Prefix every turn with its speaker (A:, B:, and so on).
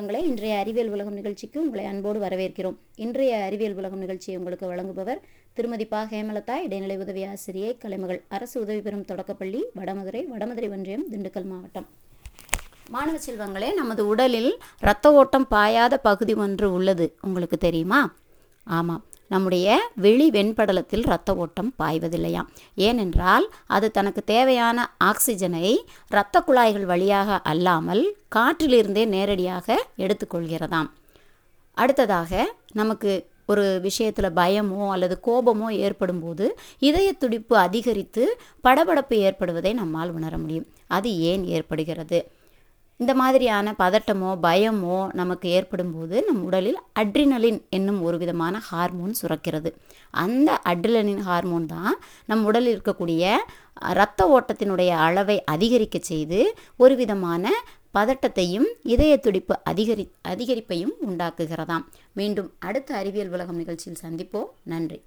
A: உங்களை இன்றைய அறிவியல் உலகம் நிகழ்ச்சிக்கு உங்களை அன்போடு வரவேற்கிறோம். இன்றைய அறிவியல் உலகம் நிகழ்ச்சியை உங்களுக்கு வழங்குபவர் திருமதி பா. ஹேமலதா இடைநிலை உதவி ஆசிரியை கலைமகள் அரசு உதவி பெறும் தொடக்கப்பள்ளி வடமதுரை வடமதுரை ஒன்றியம் திண்டுக்கல் மாவட்டம். மாணவ செல்வங்களே நமது உடலில் இரத்த ஓட்டம் பாயாத பகுதி ஒன்று உள்ளது. உங்களுக்கு தெரியுமா? ஆமாம். நம்முடைய வெளி வெண்படலத்தில் இரத்த ஓட்டம் பாய்வதில்லையாம் ஏனென்றால் அது தனக்கு தேவையான ஆக்சிஜனை இரத்த குழாய்கள் வழியாக அல்லாமல் காற்றிலிருந்தே நேரடியாக எடுத்துக்கொள்கிறதாம். அடுத்ததாக நமக்கு ஒரு விஷயத்தில் பயமோ அல்லது கோபமோ ஏற்படும் போது இதய துடிப்பு அதிகரித்து படபடப்பு ஏற்படுவதை நம்மால் உணர முடியும். அது ஏன் ஏற்படுகிறது? இந்த மாதிரியான பதட்டமோ பயமோ நமக்கு ஏற்படும் போது நம் உடலில் அட்ரினலின் என்னும் ஒரு விதமான ஹார்மோன் சுரக்கிறது. அந்த அட்ரினலின் ஹார்மோன் தான் நம் உடலில் இருக்கக்கூடிய இரத்த ஓட்டத்தினுடைய அளவை அதிகரிக்க செய்து ஒரு விதமான பதட்டத்தையும் இதய துடிப்பு அதிகரி அதிகரிப்பையும் உண்டாக்குகிறதாம். மீண்டும் அடுத்த அறிவியல் உலகம் நிகழ்ச்சியில் சந்திப்போம். நன்றி.